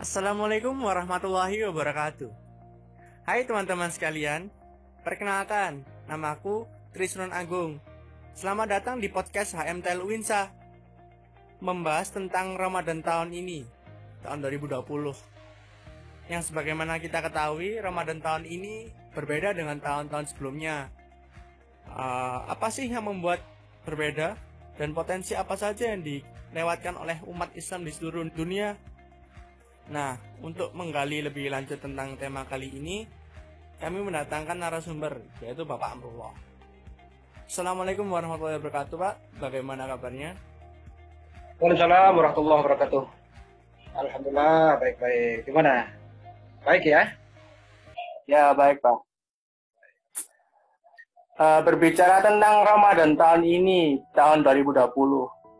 Assalamualaikum warahmatullahi wabarakatuh. Hai teman-teman sekalian, perkenalkan, namaku Trisnon Agung. Selamat datang di podcast HMTL Winsa. Membahas tentang Ramadan tahun ini, tahun 2020. Yang sebagaimana kita ketahui, Ramadan tahun ini berbeda dengan tahun-tahun sebelumnya. Uh, apa sih yang membuat berbeda dan potensi apa saja yang dilewatkan oleh umat Islam di seluruh dunia Nah, untuk menggali lebih lanjut tentang tema kali ini, kami mendatangkan narasumber, yaitu Bapak Amrullah. Assalamualaikum warahmatullahi wabarakatuh, Pak. Bagaimana kabarnya? Waalaikumsalam warahmatullahi wabarakatuh. Alhamdulillah, baik-baik. Gimana? Baik ya? Ya, baik, Pak. Uh, berbicara tentang Ramadan tahun ini, tahun 2020,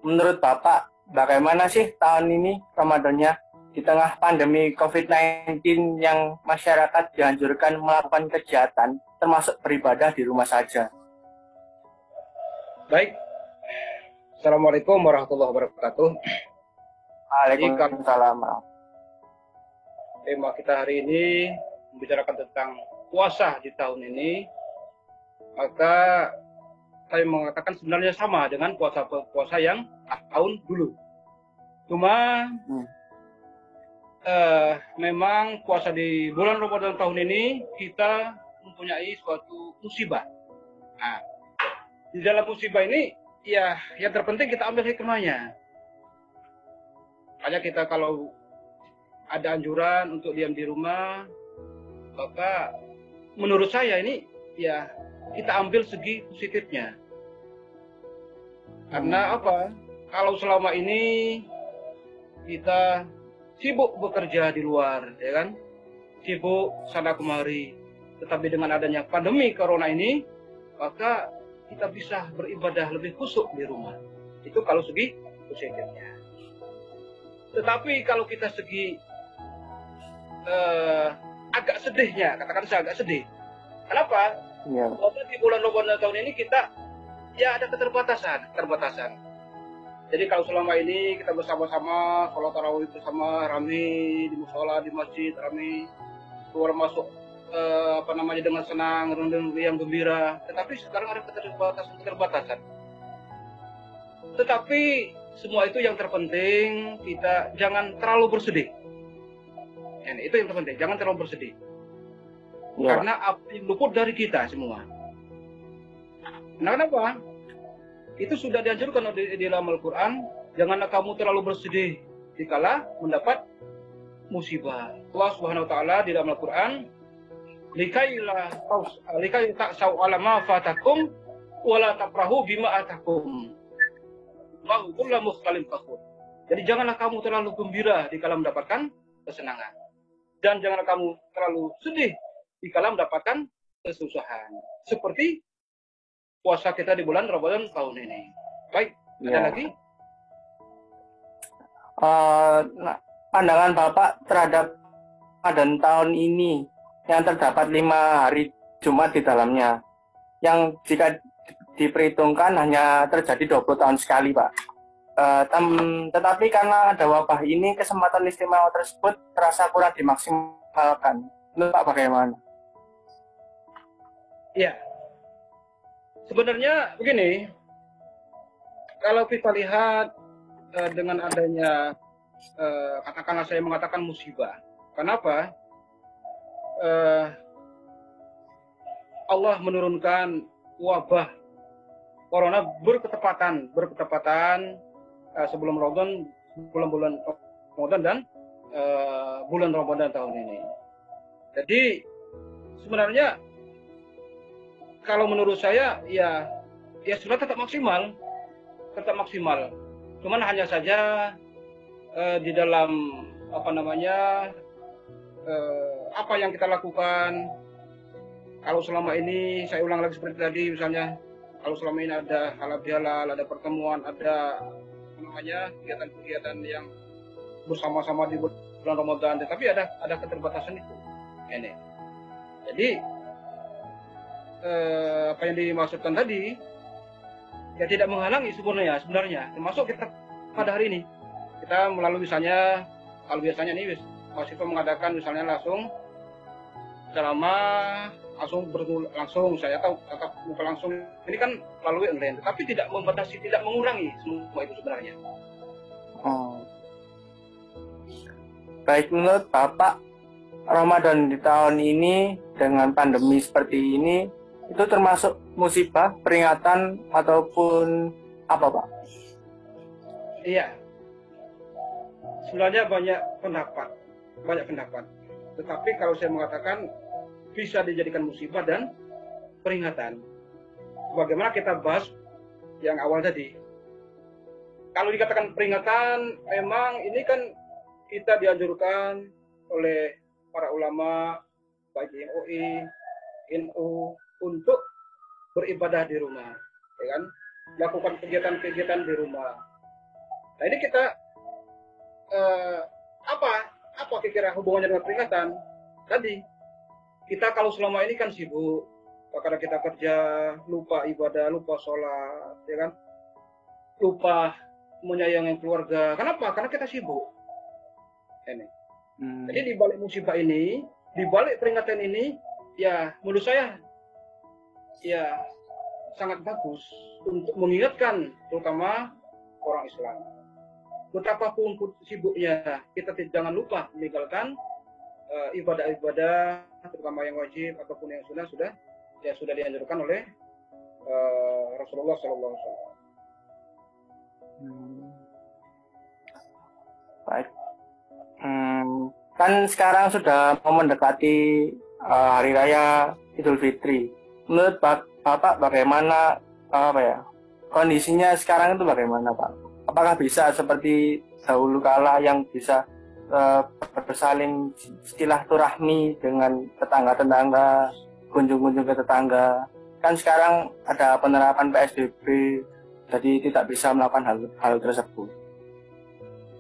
menurut Bapak, bagaimana sih tahun ini Ramadannya? Di tengah pandemi COVID-19 yang masyarakat dianjurkan melakukan kegiatan, termasuk beribadah di rumah saja. Baik. Assalamualaikum warahmatullahi wabarakatuh. Waalaikumsalam. Tema kita hari ini membicarakan tentang puasa di tahun ini. Maka saya mengatakan sebenarnya sama dengan puasa-puasa yang tahun dulu. Cuma hmm uh, memang puasa di bulan Ramadan tahun ini kita mempunyai suatu musibah. Nah, di dalam musibah ini ya yang terpenting kita ambil hikmahnya. Hanya kita kalau ada anjuran untuk diam di rumah, maka menurut saya ini ya kita ambil segi positifnya. Karena apa? Kalau selama ini kita sibuk bekerja di luar, ya kan? Sibuk sana kemari. Tetapi dengan adanya pandemi corona ini, maka kita bisa beribadah lebih khusyuk di rumah. Itu kalau segi positifnya. Tetapi kalau kita segi uh, agak sedihnya, katakan saya agak sedih. Kenapa? Ya. Karena di bulan Ramadan tahun ini kita ya ada keterbatasan, keterbatasan jadi kalau selama ini kita bersama-sama sholat tarawih bersama rame di musola di masjid rame keluar masuk eh, apa namanya dengan senang dengan yang gembira. Tetapi sekarang ada keterbatasan keterbatasan. Tetapi semua itu yang terpenting kita jangan terlalu bersedih. Ya, itu yang terpenting jangan terlalu bersedih. Ya. Karena api luput dari kita semua. Nah kenapa? Itu sudah dianjurkan di, di dalam Al-Quran janganlah kamu terlalu bersedih dikala mendapat musibah. Allah Subhanahu wa taala di dalam Al-Qur'an likai ala ma fatakum wala tafrahu bima atakum. Wa kullu mukhtalin fakhur. Jadi janganlah kamu terlalu gembira dikala mendapatkan kesenangan. Dan janganlah kamu terlalu sedih dikala mendapatkan kesusahan. Seperti puasa kita di bulan Ramadan tahun ini. Baik, ya. ada lagi? Uh, nah, pandangan Bapak terhadap Ramadan tahun ini yang terdapat lima hari Jumat di dalamnya, yang jika diperhitungkan hanya terjadi 20 tahun sekali, Pak. Uh, tem tetapi karena ada wabah ini, kesempatan istimewa tersebut terasa kurang dimaksimalkan. Menurut Pak bagaimana? Iya, sebenarnya begini, kalau kita lihat uh, dengan adanya uh, katakanlah saya mengatakan musibah, kenapa? Uh, Allah menurunkan wabah corona berketepatan berketepatan uh, sebelum Ramadan bulan-bulan Ramadan dan uh, bulan Ramadan tahun ini. Jadi sebenarnya kalau menurut saya ya ya sudah tetap maksimal. Tetap maksimal. Cuman hanya saja uh, di dalam apa namanya uh, apa yang kita lakukan kalau selama ini saya ulang lagi seperti tadi misalnya kalau selama ini ada halal bihalal ada pertemuan ada apa namanya kegiatan-kegiatan yang bersama-sama di bulan Ramadan tetapi ada ada keterbatasan itu. Ini. Jadi eh, apa yang dimaksudkan tadi ya tidak menghalangi sebenarnya sebenarnya. Termasuk kita pada hari ini. Kita melalui misalnya kalau biasanya nih mahasiswa mengadakan misalnya langsung selama langsung bertemu langsung saya tahu tatap muka langsung. Ini kan melalui online tetapi tidak membatasi tidak mengurangi semua itu sebenarnya. Oh. baik menurut bapak Ramadan di tahun ini dengan pandemi seperti ini itu termasuk musibah peringatan ataupun apa pak? Iya. Sebenarnya banyak pendapat banyak pendapat. Tetapi kalau saya mengatakan bisa dijadikan musibah dan peringatan. Bagaimana kita bahas yang awal tadi? Kalau dikatakan peringatan memang ini kan kita dianjurkan oleh para ulama baik MUI, NU untuk beribadah di rumah, ya kan? Lakukan kegiatan-kegiatan di rumah. Nah ini kita eh, apa apa kira-kira hubungannya dengan peringatan tadi kita kalau selama ini kan sibuk karena kita kerja lupa ibadah lupa sholat ya kan lupa menyayangi keluarga kenapa karena kita sibuk ini hmm. jadi di balik musibah ini di balik peringatan ini ya menurut saya ya sangat bagus untuk mengingatkan terutama orang Islam betapapun sibuknya kita jangan lupa meninggalkan uh, ibadah-ibadah terutama yang wajib ataupun yang sunnah sudah ya sudah dianjurkan oleh uh, Rasulullah Sallallahu Alaihi Wasallam. Hmm. Baik. Hmm, kan sekarang sudah mau mendekati uh, hari raya Idul Fitri. Menurut Bapak bagaimana apa ya kondisinya sekarang itu bagaimana Pak? apakah bisa seperti dahulu kala yang bisa uh, bersaling silaturahmi dengan tetangga-tetangga, kunjung-kunjung ke tetangga. Kan sekarang ada penerapan PSBB, jadi tidak bisa melakukan hal, hal tersebut.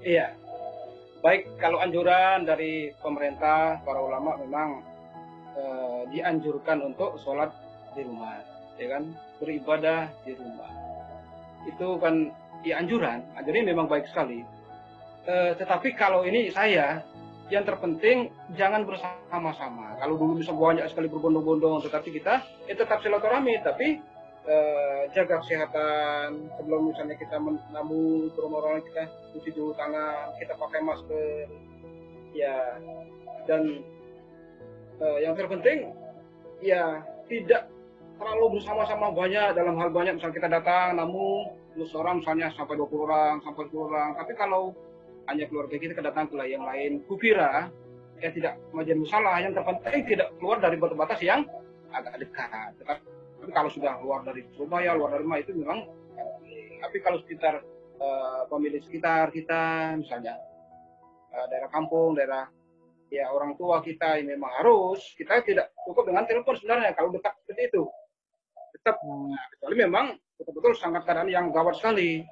Iya, baik kalau anjuran dari pemerintah, para ulama memang uh, dianjurkan untuk sholat di rumah, ya kan, beribadah di rumah. Itu kan ya anjuran, anjuran memang baik sekali. E, tetapi kalau ini saya, yang terpenting jangan bersama-sama. Kalau dulu bisa banyak sekali berbondong-bondong, tetapi kita ya tetap silaturahmi, tapi e, jaga kesehatan. Sebelum misalnya kita menamu ke rumah orang kita cuci dulu tangan, kita pakai masker, ya. Dan e, yang terpenting ya tidak terlalu bersama-sama banyak dalam hal banyak misalnya kita datang namun seorang misalnya sampai 20 orang, sampai 10 orang. Tapi kalau hanya keluarga kita kedatangan ke yang lain, kukira ya tidak menjadi masalah. Yang terpenting tidak keluar dari batas-batas yang agak dekat. Tapi kalau sudah keluar dari Surabaya, luar dari rumah itu memang. Tapi kalau sekitar uh, pemilik sekitar kita, misalnya uh, daerah kampung, daerah ya orang tua kita ini memang harus kita tidak cukup dengan telepon sebenarnya kalau dekat seperti itu. Tetap. Nah, kecuali memang betul-betul sangat keadaan yang gawat sekali.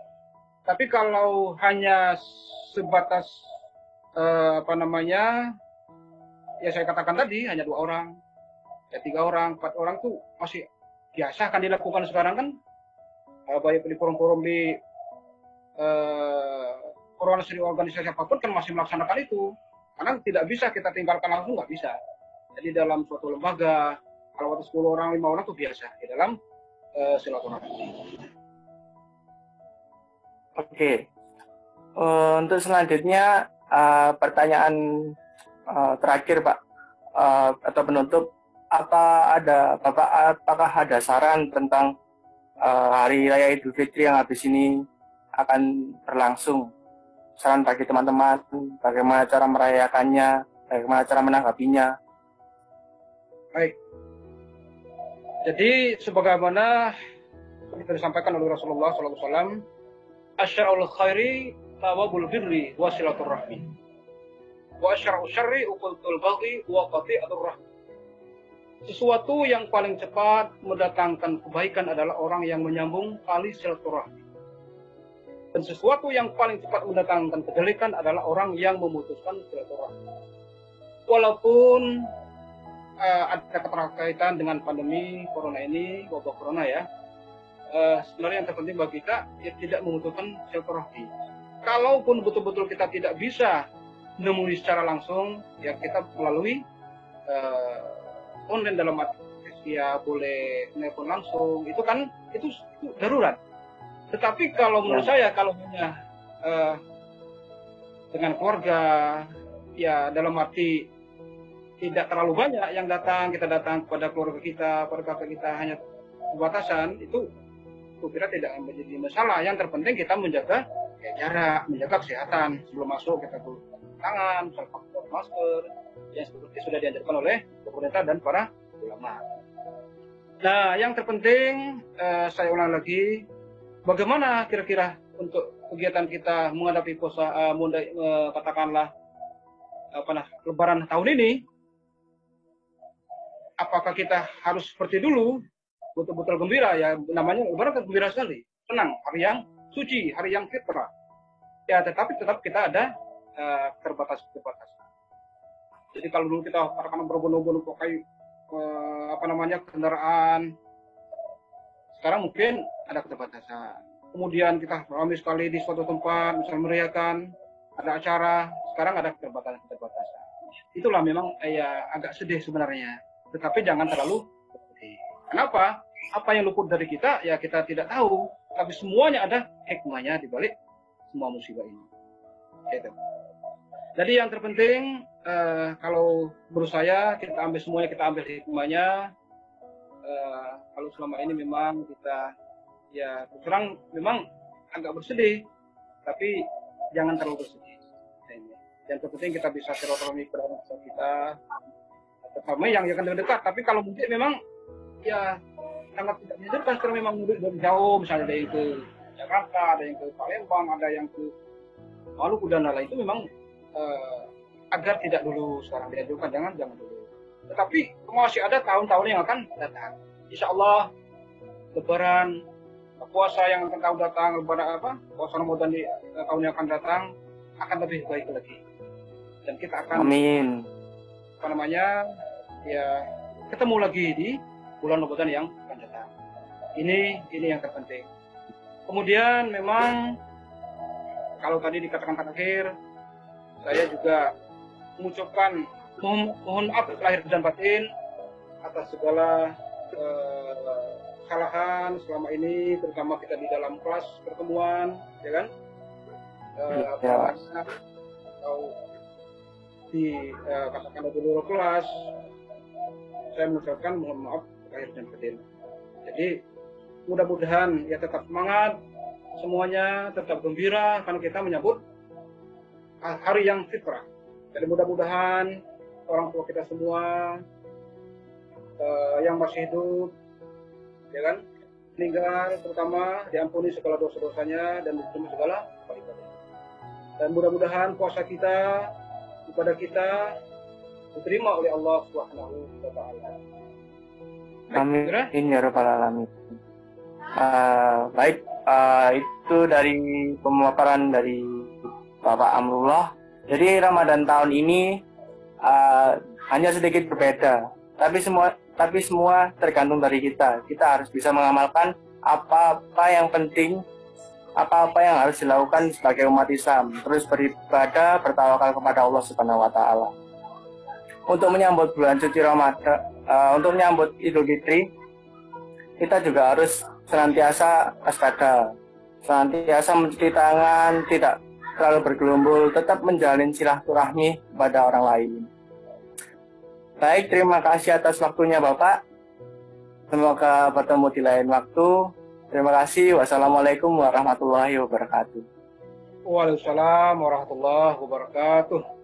Tapi kalau hanya sebatas eh, apa namanya, ya saya katakan tadi hanya dua orang, ya tiga orang, empat orang tuh masih biasa akan dilakukan sekarang kan, eh, baik di forum-forum di eh, organisasi organisasi apa pun kan masih melaksanakan itu, karena tidak bisa kita tinggalkan langsung nggak bisa. Jadi dalam suatu lembaga, kalau waktu 10 orang, lima orang itu biasa di dalam uh, silaturahmi. Oke. Uh, untuk selanjutnya uh, pertanyaan uh, terakhir Pak uh, atau penutup apa ada Bapak apakah ada saran tentang uh, hari raya Idul Fitri yang habis ini akan berlangsung? Saran bagi teman-teman bagaimana cara merayakannya, bagaimana cara menanggapinya? Baik, jadi sebagaimana kita disampaikan oleh Rasulullah SAW, asyarul khairi tawabul birri wa silaturrahmi. Wa asyarul syarri uqultul baghi wa qati'atur rahmi. Sesuatu yang paling cepat mendatangkan kebaikan adalah orang yang menyambung tali silaturahmi. Dan sesuatu yang paling cepat mendatangkan kejelekan adalah orang yang memutuskan silaturahmi. Walaupun uh, ada keterkaitan dengan pandemi corona ini, wabah corona ya. Uh, sebenarnya yang terpenting bagi kita ya tidak membutuhkan silaturahmi. Kalaupun betul-betul kita tidak bisa menemui secara langsung ya kita melalui uh, online dalam arti ya boleh telepon langsung itu kan itu, itu darurat tetapi kalau menurut ya. saya kalau hanya uh, dengan keluarga ya dalam arti tidak terlalu banyak yang datang kita datang kepada keluarga kita kepada kita hanya batasan itu aku kira tidak menjadi masalah. Yang terpenting kita menjaga ya, jarak, menjaga kesehatan sebelum masuk kita tangan, pakai masker, yang seperti sudah diajarkan oleh pemerintah dan para ulama. Nah, yang terpenting uh, saya ulang lagi, bagaimana kira-kira untuk kegiatan kita menghadapi puasa, uh, munda, uh, katakanlah apa nah, Lebaran tahun ini? Apakah kita harus seperti dulu? Betul-betul gembira ya namanya lebaran kan gembira sekali. Senang hari yang suci hari yang fitrah. Ya tetapi tetap kita ada uh, terbatas terbatas jadi kalau dulu kita katakan berbondong-bondong pakai uh, apa namanya kendaraan sekarang mungkin ada keterbatasan. Kemudian kita ramai sekali di suatu tempat misalnya meriakan ada acara. Sekarang ada keterbatasan keterbatasan itulah memang eh, ya agak sedih sebenarnya. Tetapi jangan terlalu Kenapa? apa yang luput dari kita ya kita tidak tahu. Tapi semuanya ada hikmahnya di balik semua musibah ini. Gitu. jadi yang terpenting uh, kalau menurut saya kita ambil semuanya kita ambil hikmahnya. Uh, kalau selama ini memang kita ya kurang memang agak bersedih tapi jangan terlalu bersedih. Yang terpenting kita bisa silaturahmi kepada kita terutama yang yang dekat tapi kalau mungkin memang ya sangat tidak menyenangkan karena memang mudik dari jauh misalnya yang ke Jakarta ada yang ke Palembang ada yang ke Maluku dan lain-lain. Itu memang uh, agar tidak dulu sekarang diajukan jangan jangan dulu. Tetapi masih ada tahun-tahun yang akan datang. Insya Allah Lebaran puasa yang akan tahun datang lebaran apa puasa Ramadan di uh, tahun yang akan datang akan lebih baik lagi. Dan kita akan Amin. apa namanya ya ketemu lagi di bulan Ramadan yang ini ini yang terpenting. Kemudian memang kalau tadi dikatakan terakhir, saya juga mengucapkan mohon, mohon maaf lahir dan batin atas segala uh, kesalahan selama ini, terutama kita di dalam kelas pertemuan, ya kan? Uh, ya. atau di uh, katakan dulu kelas, saya mengucapkan mohon maaf lahir dan batin. Jadi mudah-mudahan ya tetap semangat semuanya tetap gembira karena kita menyambut hari yang fitrah jadi mudah-mudahan orang tua kita semua uh, yang masih hidup ya kan meninggal terutama diampuni segala dosa-dosanya dan diterima segala kebaikannya dan mudah-mudahan puasa kita kepada kita diterima oleh Allah Subhanahu wa taala. Amin ya rabbal alamin. Uh, baik, uh, itu dari pemaparan dari Bapak Amrullah. Jadi Ramadan tahun ini uh, hanya sedikit berbeda, tapi semua tapi semua tergantung dari kita. Kita harus bisa mengamalkan apa-apa yang penting, apa-apa yang harus dilakukan sebagai umat Islam. Terus beribadah, bertawakal kepada Allah Subhanahu Wa Taala. Untuk menyambut bulan suci Ramadan, uh, untuk menyambut Idul Fitri, kita juga harus senantiasa waspada, senantiasa mencuci tangan, tidak terlalu bergelumbul, tetap menjalin silaturahmi pada orang lain. Baik, terima kasih atas waktunya Bapak. Semoga bertemu di lain waktu. Terima kasih. Wassalamualaikum warahmatullahi wabarakatuh. Waalaikumsalam warahmatullahi wabarakatuh.